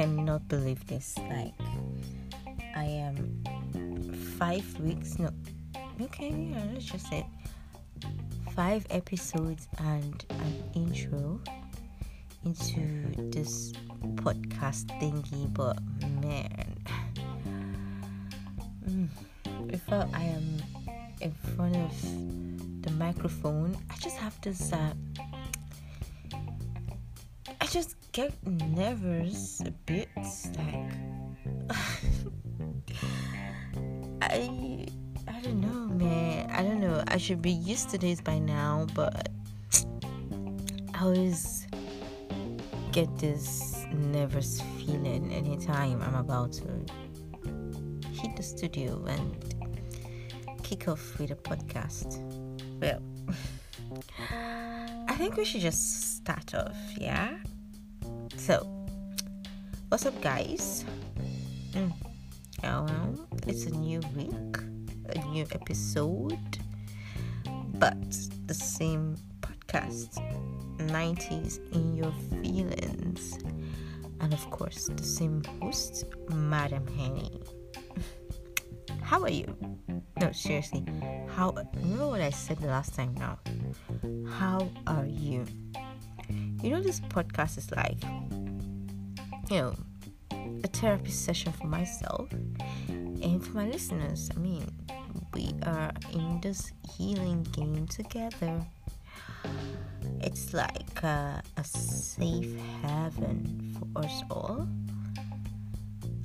cannot believe this. Like, I am five weeks, no, okay, yeah, let's just say five episodes and an intro into this podcast thingy, but man, mm, before I am in front of the microphone, I just have this. Uh, I get nervous a bit, like I I don't know, man. I don't know. I should be used to this by now, but I always get this nervous feeling anytime I'm about to hit the studio and kick off with a podcast. Well, I think we should just start off, yeah? So, what's up, guys? Mm. Well, it's a new week, a new episode, but the same podcast 90s in your feelings. And of course, the same host, Madam Henny. How are you? No, seriously. How remember what I said the last time now? How are you? You know this podcast is like you know a therapy session for myself and for my listeners. I mean, we are in this healing game together. It's like a, a safe haven for us all.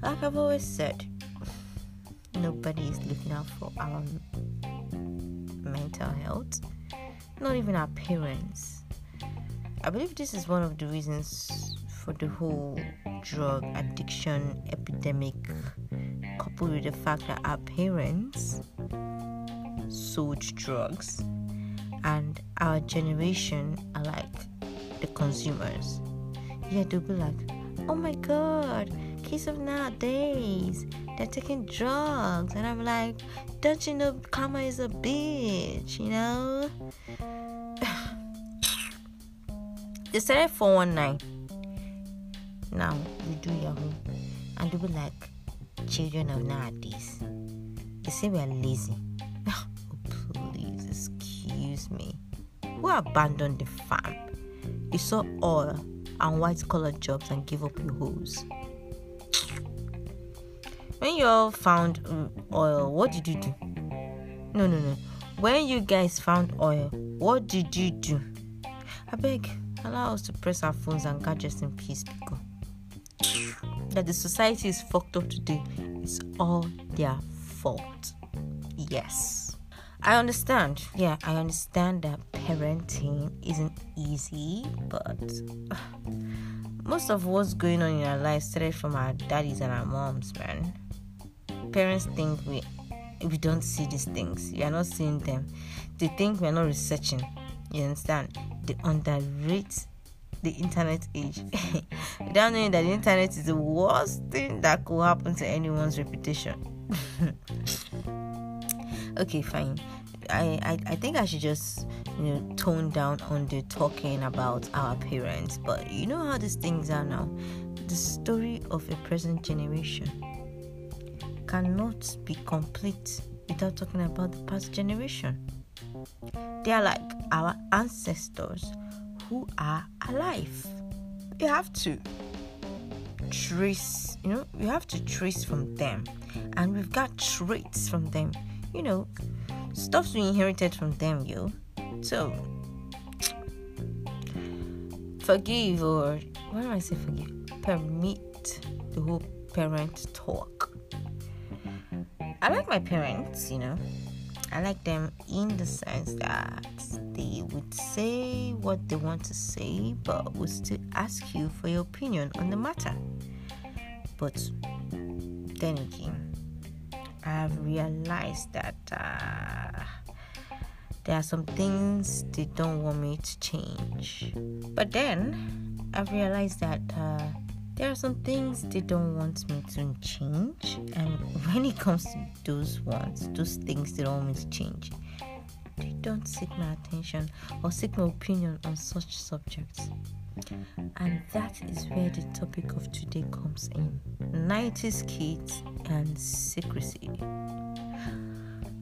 Like I've always said, nobody is looking out for our mental health, not even our parents. I believe this is one of the reasons for the whole drug addiction epidemic, coupled with the fact that our parents sold drugs and our generation are like the consumers. Yeah, they'll be like, oh my god, kids of nowadays, they're taking drugs. And I'm like, don't you know karma is a bitch, you know? they started 419. Now you do Yahoo, and they'll be like, children of nowadays. They say we are lazy. Oh, Please excuse me, who abandoned the farm? You saw oil and white collar jobs and gave up your hoes. When you all found mm, oil, what did you do? No, no, no. When you guys found oil, what did you do? I beg, allow us to press our phones and gadgets in peace, because that the society is fucked up today it's all their fault. Yes. I understand. Yeah, I understand that parenting isn't easy, but most of what's going on in our lives started from our daddies and our moms, man. Parents think we we don't see these things. We are not seeing them. They think we're not researching. You understand? They underrate the internet age without knowing that the internet is the worst thing that could happen to anyone's reputation. okay, fine. I, I, I think I should just you know tone down on the talking about our parents. But you know how these things are now. The story of a present generation cannot be complete without talking about the past generation. They are like our ancestors who are alive. You have to trace, you know, you have to trace from them, and we've got traits from them, you know, stuff we inherited from them, yo. So forgive or why do I say forgive? Permit the whole parent talk. I like my parents, you know. I like them in the sense that they would say what they want to say, but would still ask you for your opinion on the matter. But then again, I've realized that uh, there are some things they don't want me to change. But then I've realized that uh, there are some things they don't want me to change. And when it comes to those ones, those things they don't want me to change, they don't seek my attention or seek my opinion on such subjects. And that is where the topic of today comes in 90s kids and secrecy.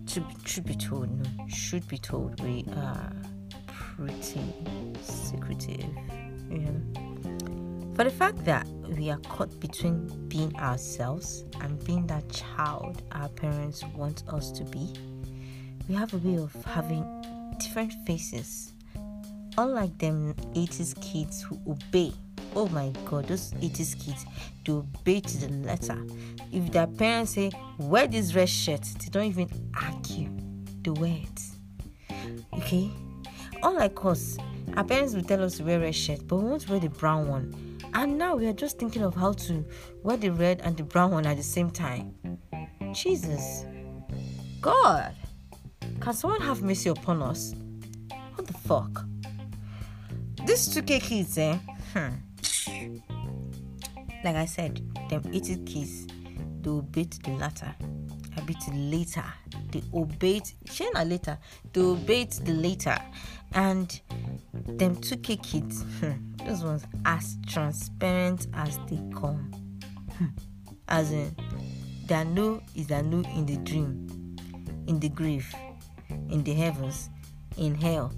To be, should be told, no, should be told, we are pretty secretive. Yeah. For the fact that we are caught between being ourselves and being that child our parents want us to be, we have a way of having different faces. Unlike them 80s kids who obey. Oh my god, those 80s kids, they obey to the letter. If their parents say, wear this red shirt, they don't even argue. They wear it. Okay? Unlike us, our parents will tell us to wear red shirt, but we want to wear the brown one. And now we are just thinking of how to wear the red and the brown one at the same time. Jesus. God. Can someone have mercy upon us? What the fuck? These 2K kids, eh? Hmm. Like I said, them 80 kids, they obey the latter. A bit later. They obeyed, Shana later. They obeyed the later. And them 2K kids, hmm, those ones as transparent as they come. Hmm. As in, their no is a no in the dream, in the grave in the heavens, in hell,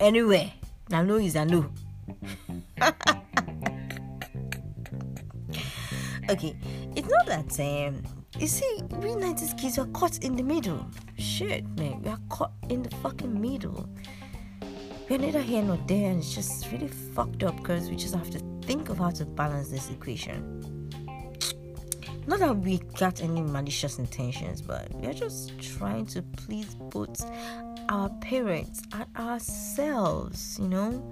anywhere. Now, no is a no. okay, it's not that um you see, we 90s kids are caught in the middle. Shit, man, we are caught in the fucking middle. We're neither here nor there, and it's just really fucked up because we just have to think of how to balance this equation. Not that we got any malicious intentions, but we're just trying to please both our parents and ourselves, you know.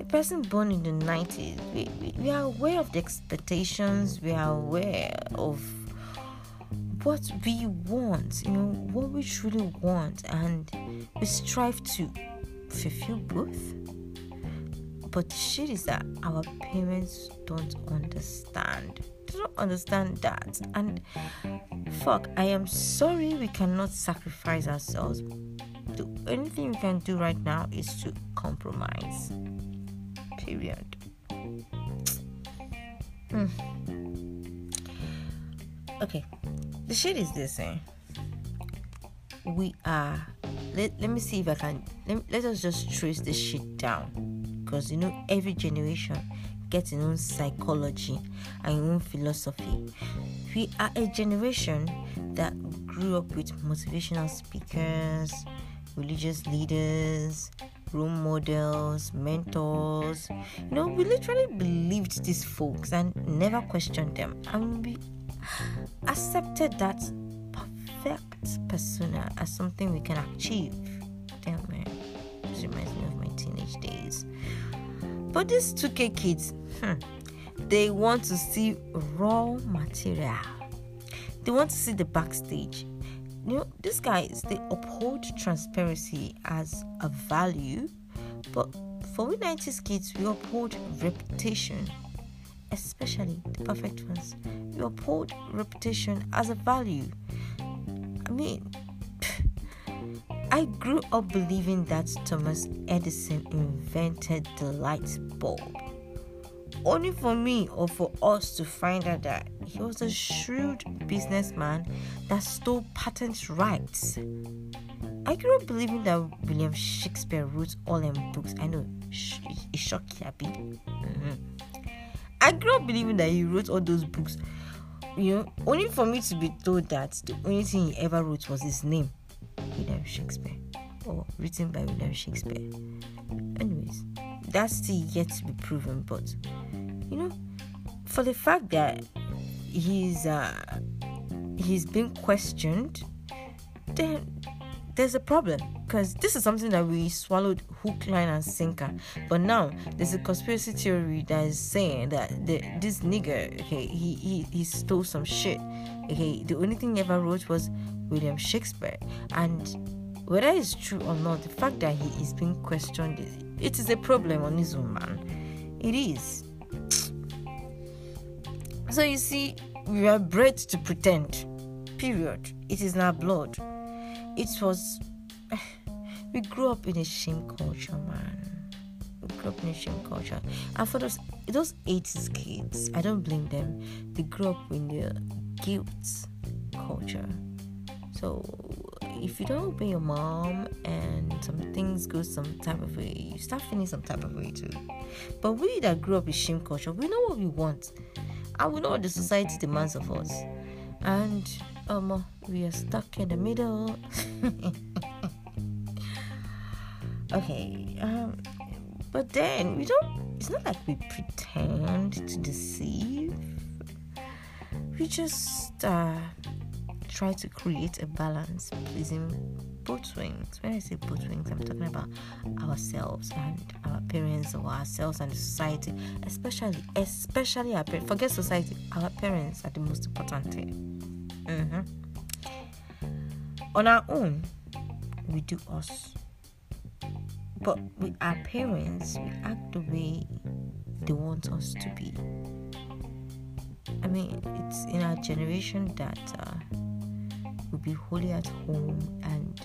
A person born in the 90s, we, we, we are aware of the expectations, we are aware of what we want, you know, what we truly want, and we strive to fulfill both. But the shit is that our parents don't understand don't understand that. And fuck, I am sorry we cannot sacrifice ourselves. The only thing we can do right now is to compromise. Period. Mm. Okay, the shit is this, eh? We are. Let, let me see if I can. Let, let us just trace this shit down. Because you know, every generation get your own psychology and your own philosophy. We are a generation that grew up with motivational speakers, religious leaders, role models, mentors. You know, we literally believed these folks and never questioned them. And we accepted that perfect persona as something we can achieve. Damn man, this reminds me of my teenage days. But these 2K kids, hmm, they want to see raw material. They want to see the backstage. You know, these guys they uphold transparency as a value, but for we 90s kids, we uphold reputation, especially the perfect ones. We uphold reputation as a value. I mean, I grew up believing that Thomas Edison invented the light bulb. Only for me or for us to find out that he was a shrewd businessman that stole patent rights. I grew up believing that William Shakespeare wrote all them books. I know it's shocking, mm-hmm. I grew up believing that he wrote all those books, you know, only for me to be told that the only thing he ever wrote was his name. William Shakespeare or written by William Shakespeare. Anyways, that's still yet to be proven, but you know, for the fact that he's uh, he's been questioned, then there's a problem because this is something that we swallowed hook, line, and sinker. But now there's a conspiracy theory that is saying that the, this nigger, okay, he, he he stole some shit. Okay, the only thing he ever wrote was William Shakespeare. And whether it's true or not, the fact that he is being questioned, it is a problem on his own, man. It is. So you see, we are bred to pretend. Period. It is not blood. It was. We grew up in a shame culture, man. we grew up in a shame culture. And for those those 80s kids, I don't blame them. They grew up in the guilt culture. So if you don't obey your mom and some things go some type of way, you start feeling some type of way too. But we that grew up in shame culture, we know what we want. And we know what the society demands of us. And um we are stuck in the middle. okay. Um but then we don't it's not like we pretend to deceive. We just uh try to create a balance, pleasing both wings. When I say both wings, I'm talking about ourselves and our parents, or ourselves and society, especially, especially our parents. Forget society, our parents are the most important thing. Mm-hmm. On our own, we do us. But with our parents, we act the way they want us to be. I mean, it's in our generation that uh, will be wholly at home and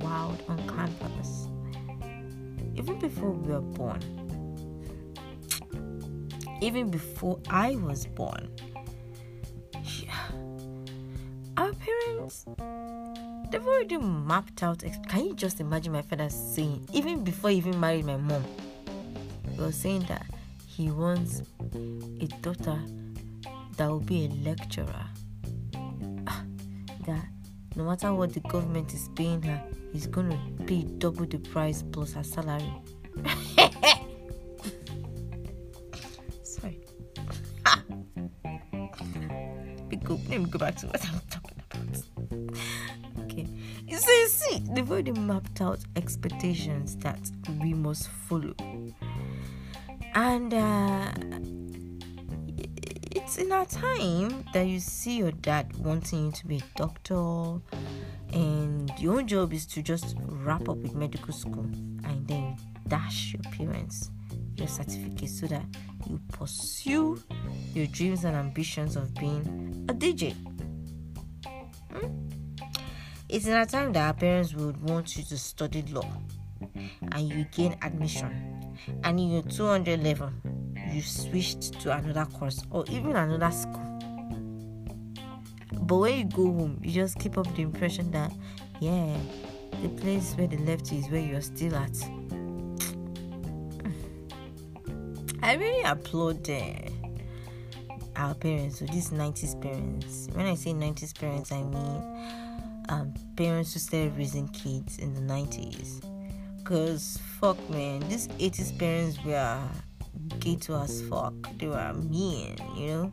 wild on campus. Even before we were born, even before I was born, our parents they've already mapped out. Can you just imagine my father saying, even before he even married my mom, he was saying that he wants a daughter that will be a lecturer. Ah, that no matter what the government is paying her, he's going to pay double the price plus her salary. Sorry. Let me go back to what I'm talking about. Okay. See, you see, they've already mapped out expectations that we must follow. And uh, in our time that you see your dad wanting you to be a doctor, and your job is to just wrap up with medical school and then dash your parents your certificate so that you pursue your dreams and ambitions of being a DJ. Hmm? It's in a time that our parents would want you to study law and you gain admission, and in your 200 level, you switched to another course or even another school. But when you go home, you just keep up the impression that, yeah, the place where they left is where you're still at. I really applaud uh, our parents, so these 90s parents. When I say 90s parents, I mean um, parents who started raising kids in the 90s. Because, fuck, man, these 80s parents were ghetto as fuck. They were mean, you know.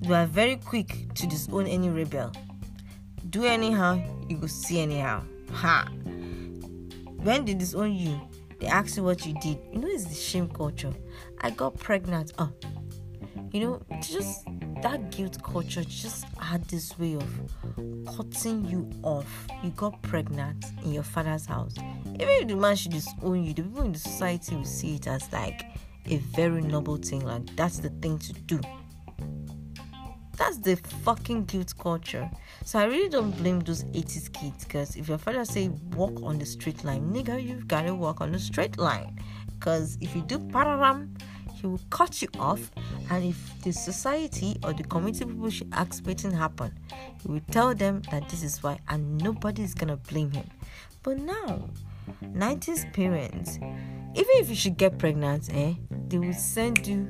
They were very quick to disown any rebel. Do anyhow, you go see anyhow. Ha! When they disown you, they ask you what you did. You know, it's the shame culture. I got pregnant. Oh, you know, just that guilt culture just had this way of cutting you off. You got pregnant in your father's house. Even if the man should disown you, the people in the society will see it as like a very noble thing. Like that's the thing to do. That's the fucking guilt culture. So I really don't blame those 80s kids because if your father say walk on the straight line, nigga, you've gotta walk on the straight line. Because if you do pararam, he will cut you off and if the society or the community people should ask waiting happen he will tell them that this is why and nobody is gonna blame him but now 90s parents even if you should get pregnant eh they will send you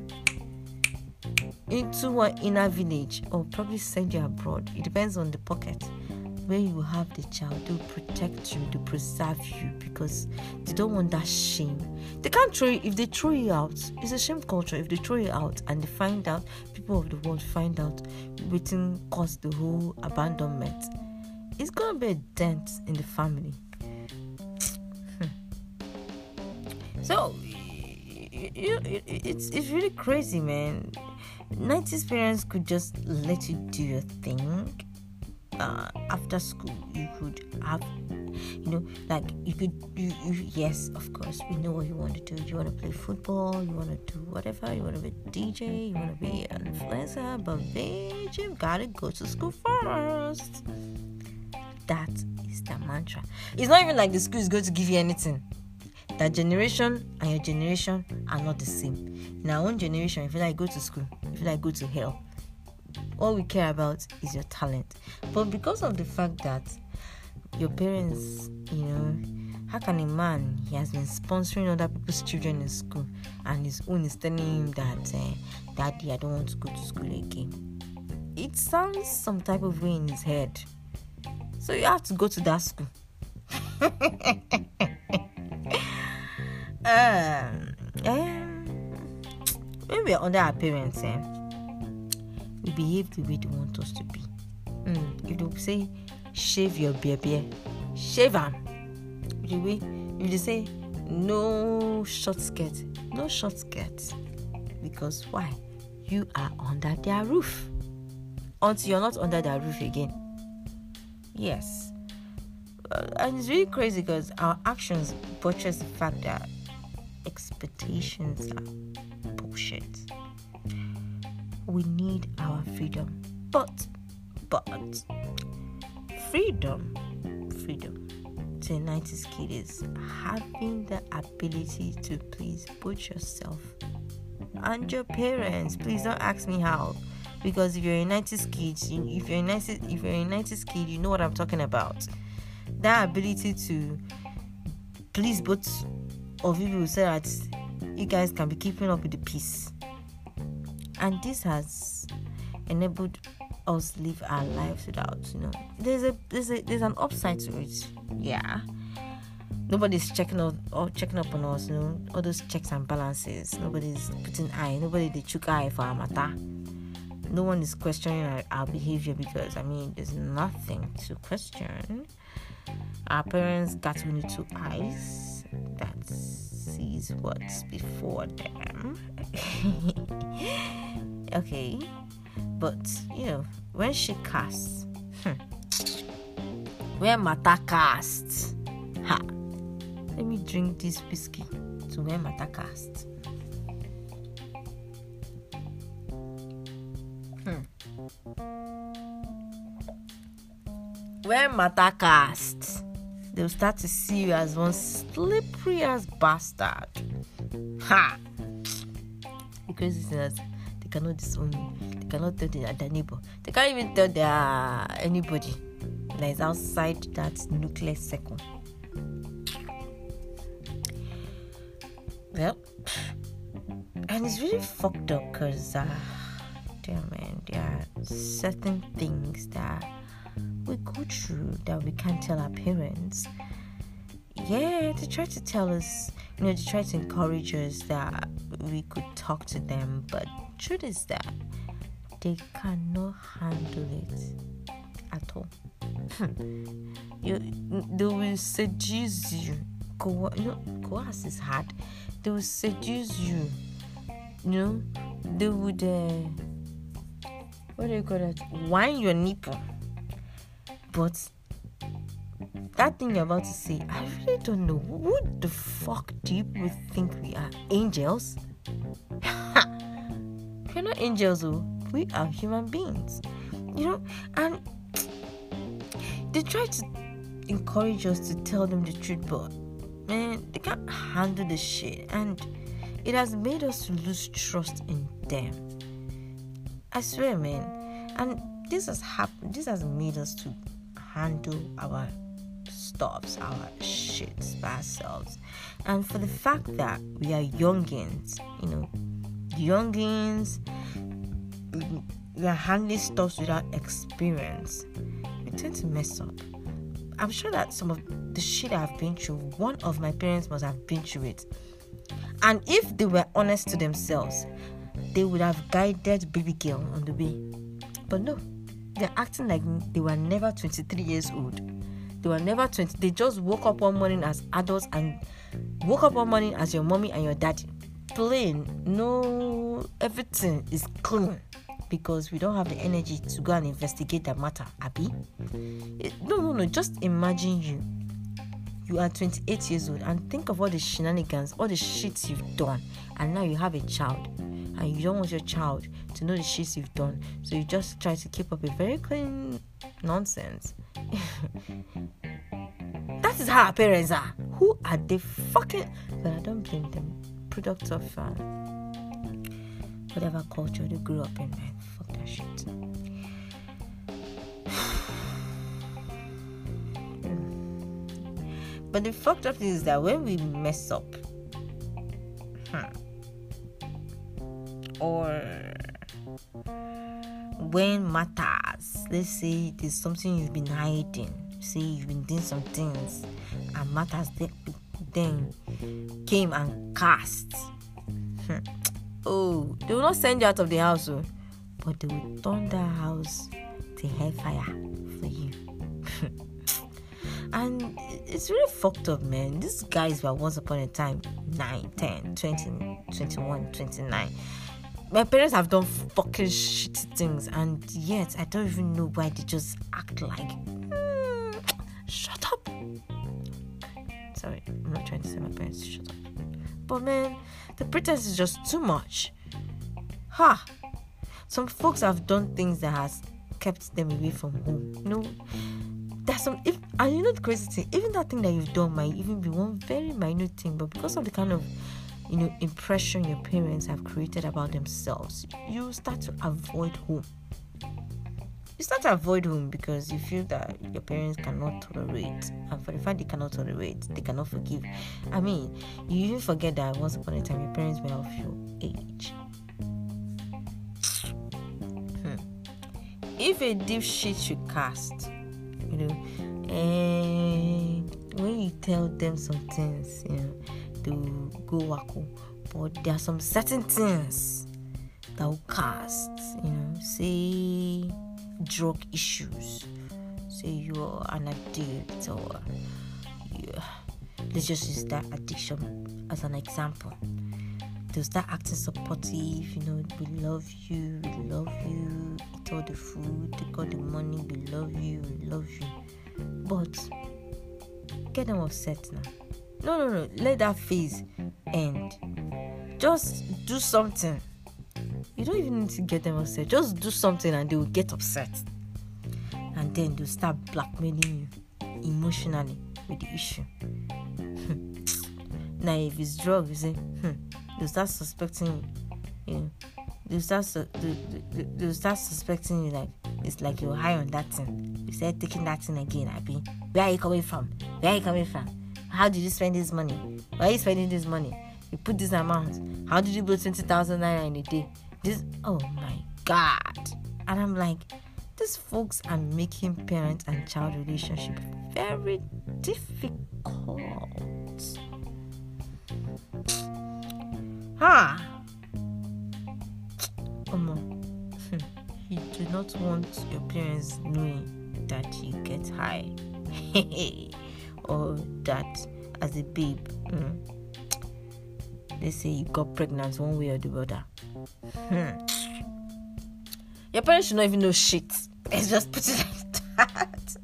into an inner village or probably send you abroad it depends on the pocket where you have the child, they'll protect you, they'll preserve you because they don't want that shame. They can't throw you if they throw you out. It's a shame culture. If they throw you out and they find out, people of the world find out, waiting cause the whole abandonment. It's gonna be a dent in the family. Hmm. so it's it's really crazy, man. 90s parents could just let you do your thing uh, after school. You could have you know like you could you, you yes of course we know what you want to do. You want to play football you want to do whatever you want to be a dj you want to be an influencer but bitch you gotta go to school first. That is the mantra. It's not even like the school is going to give you anything that generation and your generation are not the same. In our own generation, if you like go to school, if you like go to hell, all we care about is your talent. But because of the fact that your parents, you know, how can a man he has been sponsoring other people's children in school and his own is telling him that, uh, Daddy, I don't want to go to school again? It sounds some type of way in his head. So you have to go to that school. um, when we are under our parents, eh, we behave the way they want us to be. Mm, if they say shave your baby, shave them. The way if they say no short skirt, no short skirt, because why? You are under their roof until you're not under their roof again. Yes. Uh, and it's really crazy because our actions buttress the fact that expectations are bullshit. We need our freedom. But, but, freedom, freedom to a 90s kid is having the ability to please put yourself and your parents. Please don't ask me how because if you're a 90s kid if you're a 90s if you're a 90s kid you know what i'm talking about that ability to please both of you so that you guys can be keeping up with the peace. And this has enabled us live our lives without you know. There's a there's a there's an upside to it. Yeah. Nobody's checking up or checking up on us you know. All those checks and balances. Nobody's putting eye nobody they took eye for our matter. No one is questioning our, our behavior because I mean there's nothing to question. Our parents got only two eyes that sees what's before them. okay, but you know when she casts, hmm, when Mata casts, ha, let me drink this whiskey to when Mata casts. when Mata casts, they'll start to see you as one slippery as bastard. Ha! Because it's they cannot disown you. They cannot tell their, their neighbor. They can't even tell their anybody that is outside that nuclear circle. Well, and it's really fucked up because, uh, damn man, there are certain things that we go through that we can't tell our parents. Yeah, they try to tell us, you know, they try to encourage us that we could talk to them, but truth is that they cannot handle it at all. You, they will seduce you. Co- you know, coerce is hard. They will seduce you. You know, they would. Uh, what do you call it? Wine your nipple but that thing you're about to say, I really don't know. Who the fuck do you think we are? Angels? We're not angels, though. We are human beings. You know, and they try to encourage us to tell them the truth, but man, they can't handle the shit. And it has made us lose trust in them. I swear, man. And this has happened, this has made us to handle our stuffs, our shits by ourselves. And for the fact that we are youngins, you know, youngins, we are handling stuffs without experience, we tend to mess up. I'm sure that some of the shit I've been through, one of my parents must have been through it. And if they were honest to themselves, they would have guided baby girl on the way. But no, they're acting like they were never 23 years old. They were never 20. They just woke up one morning as adults and woke up one morning as your mommy and your daddy. Plain, no, everything is clean because we don't have the energy to go and investigate that matter, Abby. No, no, no. Just imagine you. You are 28 years old and think of all the shenanigans, all the shits you've done, and now you have a child and you don't want your child to know the shit you've done. So you just try to keep up a very clean nonsense. that is how our parents are. Who are they fucking? But I don't blame them. Product of um, whatever culture they grew up in, man. Fuck that shit. But the fucked up thing is that when we mess up, hmm, or when matters, let's say there's something you've been hiding, say you've been doing some things, and matters then came and cast. Oh, they will not send you out of the house, oh, but they will turn the house to hellfire for you. and it's really fucked up man these guys were once upon a time 9 10 20 21 29 my parents have done fucking shitty things and yet i don't even know why they just act like mm, shut up. Sorry i'm not trying to say my parents shut up. But man the pretense is just too much. Ha! Some folks have done things that has kept them away from home know? There's some if and you know the crazy thing even that thing that you've done might even be one very minute thing but because of the kind of you know impression your parents have created about themselves you start to avoid home. You start to avoid home because you feel that your parents cannot tolerate and for the fact they cannot tolerate they cannot forgive. I mean you even forget that once upon a time your parents were of your age. Hmm. if a deep shit should cast you know and when you tell them some things you know will go wacko but there are some certain things that will cast you know say drug issues. Say you're an addict or yeah. let's just use that addiction as an example. They'll start acting supportive you know we love you we love you eat all the food take all the money we love you we love you. But get them upset now no no no let that phase end just do something you don't even need to get them upset just do something and they will get upset and then they'll start blackmailing you emotionally with the issue now if it's drug you say hmm they start suspecting you. know, they start su- they, they, they start suspecting you like it's like you're high on that thing. You start taking that thing again, I Abby. Where are you coming from? Where are you coming from? How did you spend this money? Why are you spending this money? You put this amount. How did you blow twenty thousand naira in a day? This oh my god. And I'm like, these folks are making parent and child relationship very difficult. Ah. Omo, you do not want your parents knowing that you get high or that as a babe, mm, they say you got pregnant one way or the other. Hmm. Your parents should not even know shit. Let's just put it like that.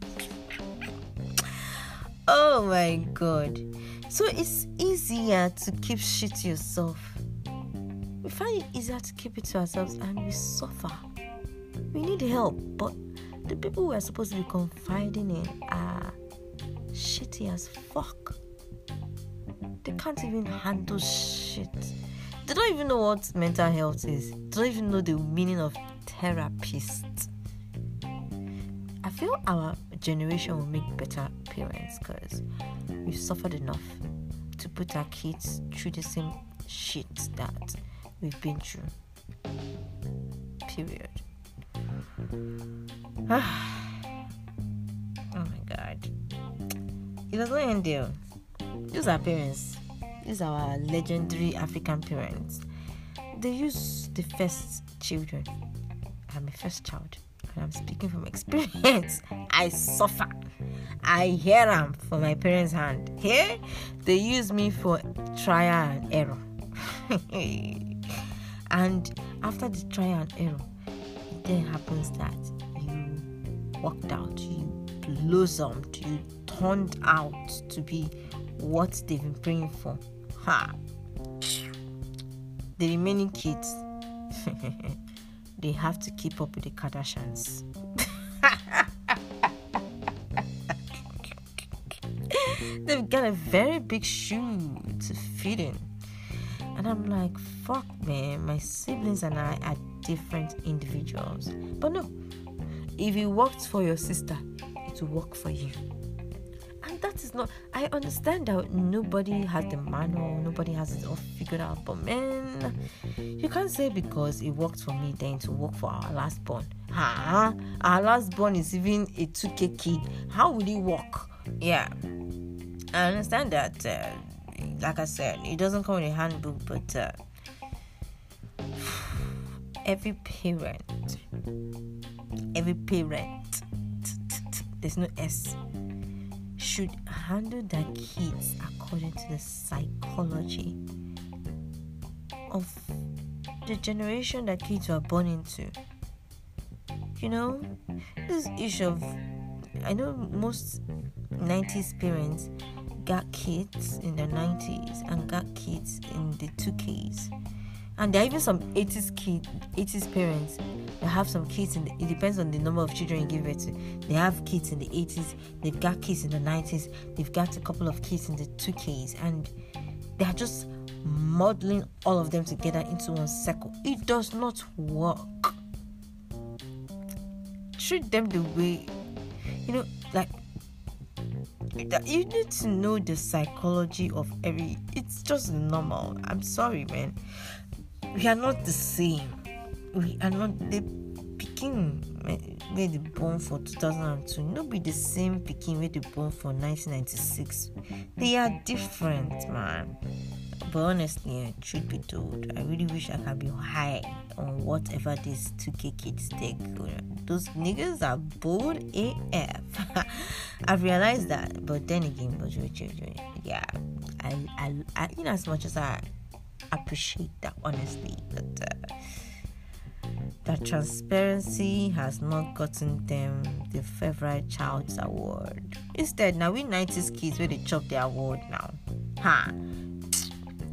oh my god. So it's easier to keep shit to yourself we find it easier to keep it to ourselves and we suffer. We need help, but the people we are supposed to be confiding in are shitty as fuck. They can't even handle shit. They don't even know what mental health is. They don't even know the meaning of therapist. I feel our generation will make better parents because we've suffered enough to put our kids through the same shit that we've been through. Period. Ah. It doesn't end there. These are parents. These are our legendary African parents. They use the first children. I'm a first child. And I'm speaking from experience. I suffer. I hear them for my parents' hand. Here, they use me for trial and error. And after the trial and error, it then happens that you worked out, you blossomed, you turned out to be what they've been praying for. Ha! The remaining kids, they have to keep up with the Kardashians. they've got a very big shoe to fit in. And I'm like, fuck, man, my siblings and I are different individuals. But no, if it worked for your sister, will work for you. And that is not, I understand that nobody has the manual, nobody has it all figured out. But man, you can't say because it worked for me, then to work for our last born. Huh? Our last born is even a 2K kid. How will it work? Yeah. I understand that. Uh, like I said, it doesn't come in a handbook, but uh, every parent, every parent, there's no S, should handle their kids according to the psychology of the generation that kids were born into. You know, this issue of I know most 90s parents got kids in the 90s and got kids in the 2Ks. And there are even some 80s kids, 80s parents that have some kids in the, it depends on the number of children you give birth to. They have kids in the 80s, they've got kids in the 90s, they've got a couple of kids in the 2Ks, and they're just modeling all of them together into one circle. It does not work. Treat them the way, you know, like you need to know the psychology of every it's just normal i'm sorry man we are not the same not the pikin wey dey born for 2002 no be the same pikin wey dey born for 1996 they are different man. But honestly truth be told i really wish i could be high on whatever these 2k kids take those niggas are bold af i've realized that but then again but yeah I, I i in as much as i appreciate that honestly but uh, that transparency has not gotten them the favorite child's award instead now we 90s kids where they chop the award now ha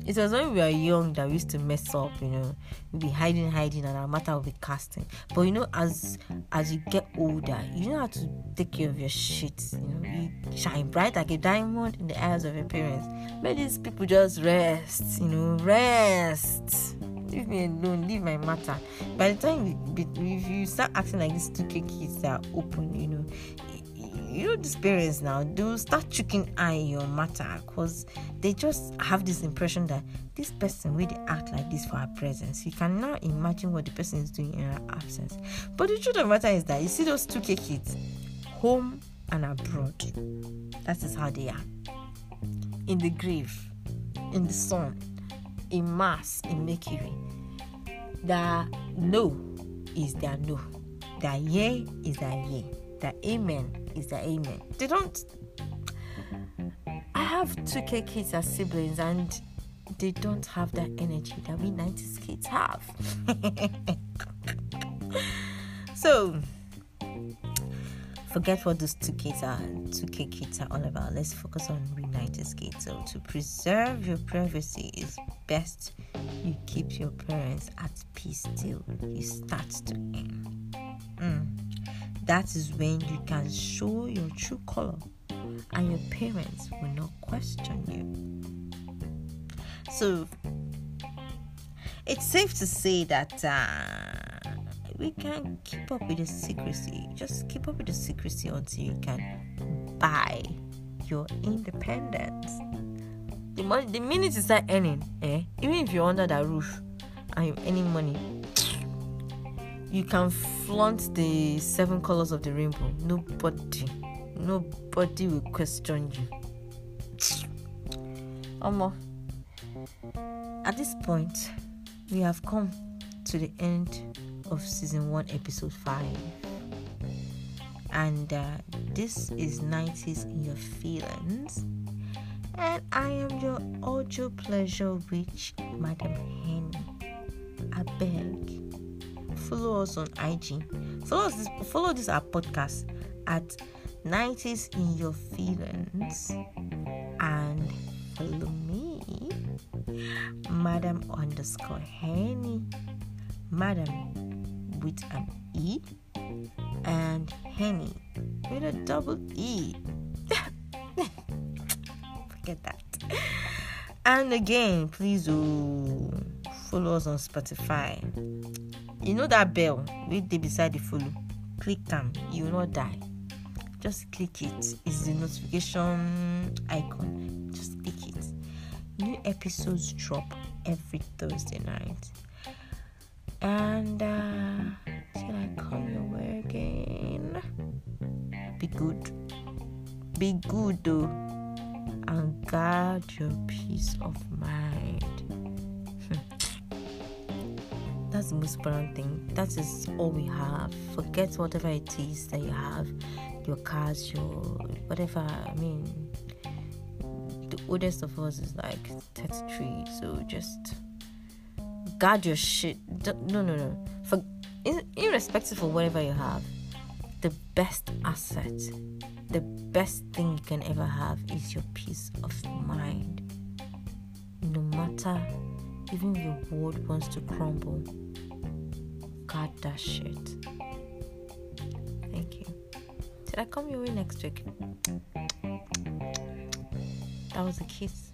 it was when we were young that we used to mess up, you know. We'd be hiding, hiding, and our matter would be casting. But you know, as as you get older, you know how to take care of your shit. You know, you shine bright like a diamond in the eyes of your parents. Let these people just rest, you know, rest. Leave me alone, leave my matter. By the time if you start acting like these two kids are open, you know, you know these parents now do start checking eye your matter because they just have this impression that this person really act like this for our presence you can now imagine what the person is doing in our absence. But the truth of the matter is that you see those two kids home and abroad. That is how they are. In the grave in the sun in mars in mercury the no is their no their yea is their yea their amen is their amen. They don't. I have two K kids as siblings, and they don't have that energy that we 90s kids have. so, forget what those two kids are, two K kids are all about. Let's focus on 90s kids. So, to preserve your privacy is best you keep your parents at peace till you start to end. Mm that is when you can show your true color and your parents will not question you. So it's safe to say that uh, we can keep up with the secrecy. Just keep up with the secrecy until you can buy your independence. The money, the minute you start earning, eh, even if you're under that roof and you're earning money, you can flaunt the seven colors of the rainbow. Nobody, nobody will question you. Omo, at this point, we have come to the end of season one, episode five. And uh, this is 90s in your feelings. And I am your audio pleasure witch, Madam Hen. I beg follow us on IG. Follow us. Follow this our podcast at 90s in your feelings and follow me, Madam underscore Henny, Madam with an E, and Henny with a double E. Forget that. And again, please oh, follow us on Spotify. You know that bell right there beside the follow. Click them, you will not die. Just click it. It's the notification icon. Just click it. New episodes drop every Thursday night. And uh, good. Be good though and guard your peace of mind. That's the most important thing. That is all we have. Forget whatever it is that you have your cars, your whatever. I mean, the oldest of us is like 33, so just guard your shit. No, no, no. For irrespective of whatever you have, best asset the best thing you can ever have is your peace of mind. No matter, even your world wants to crumble, guard that shit. Thank you. Did I come your way next week? That was a kiss.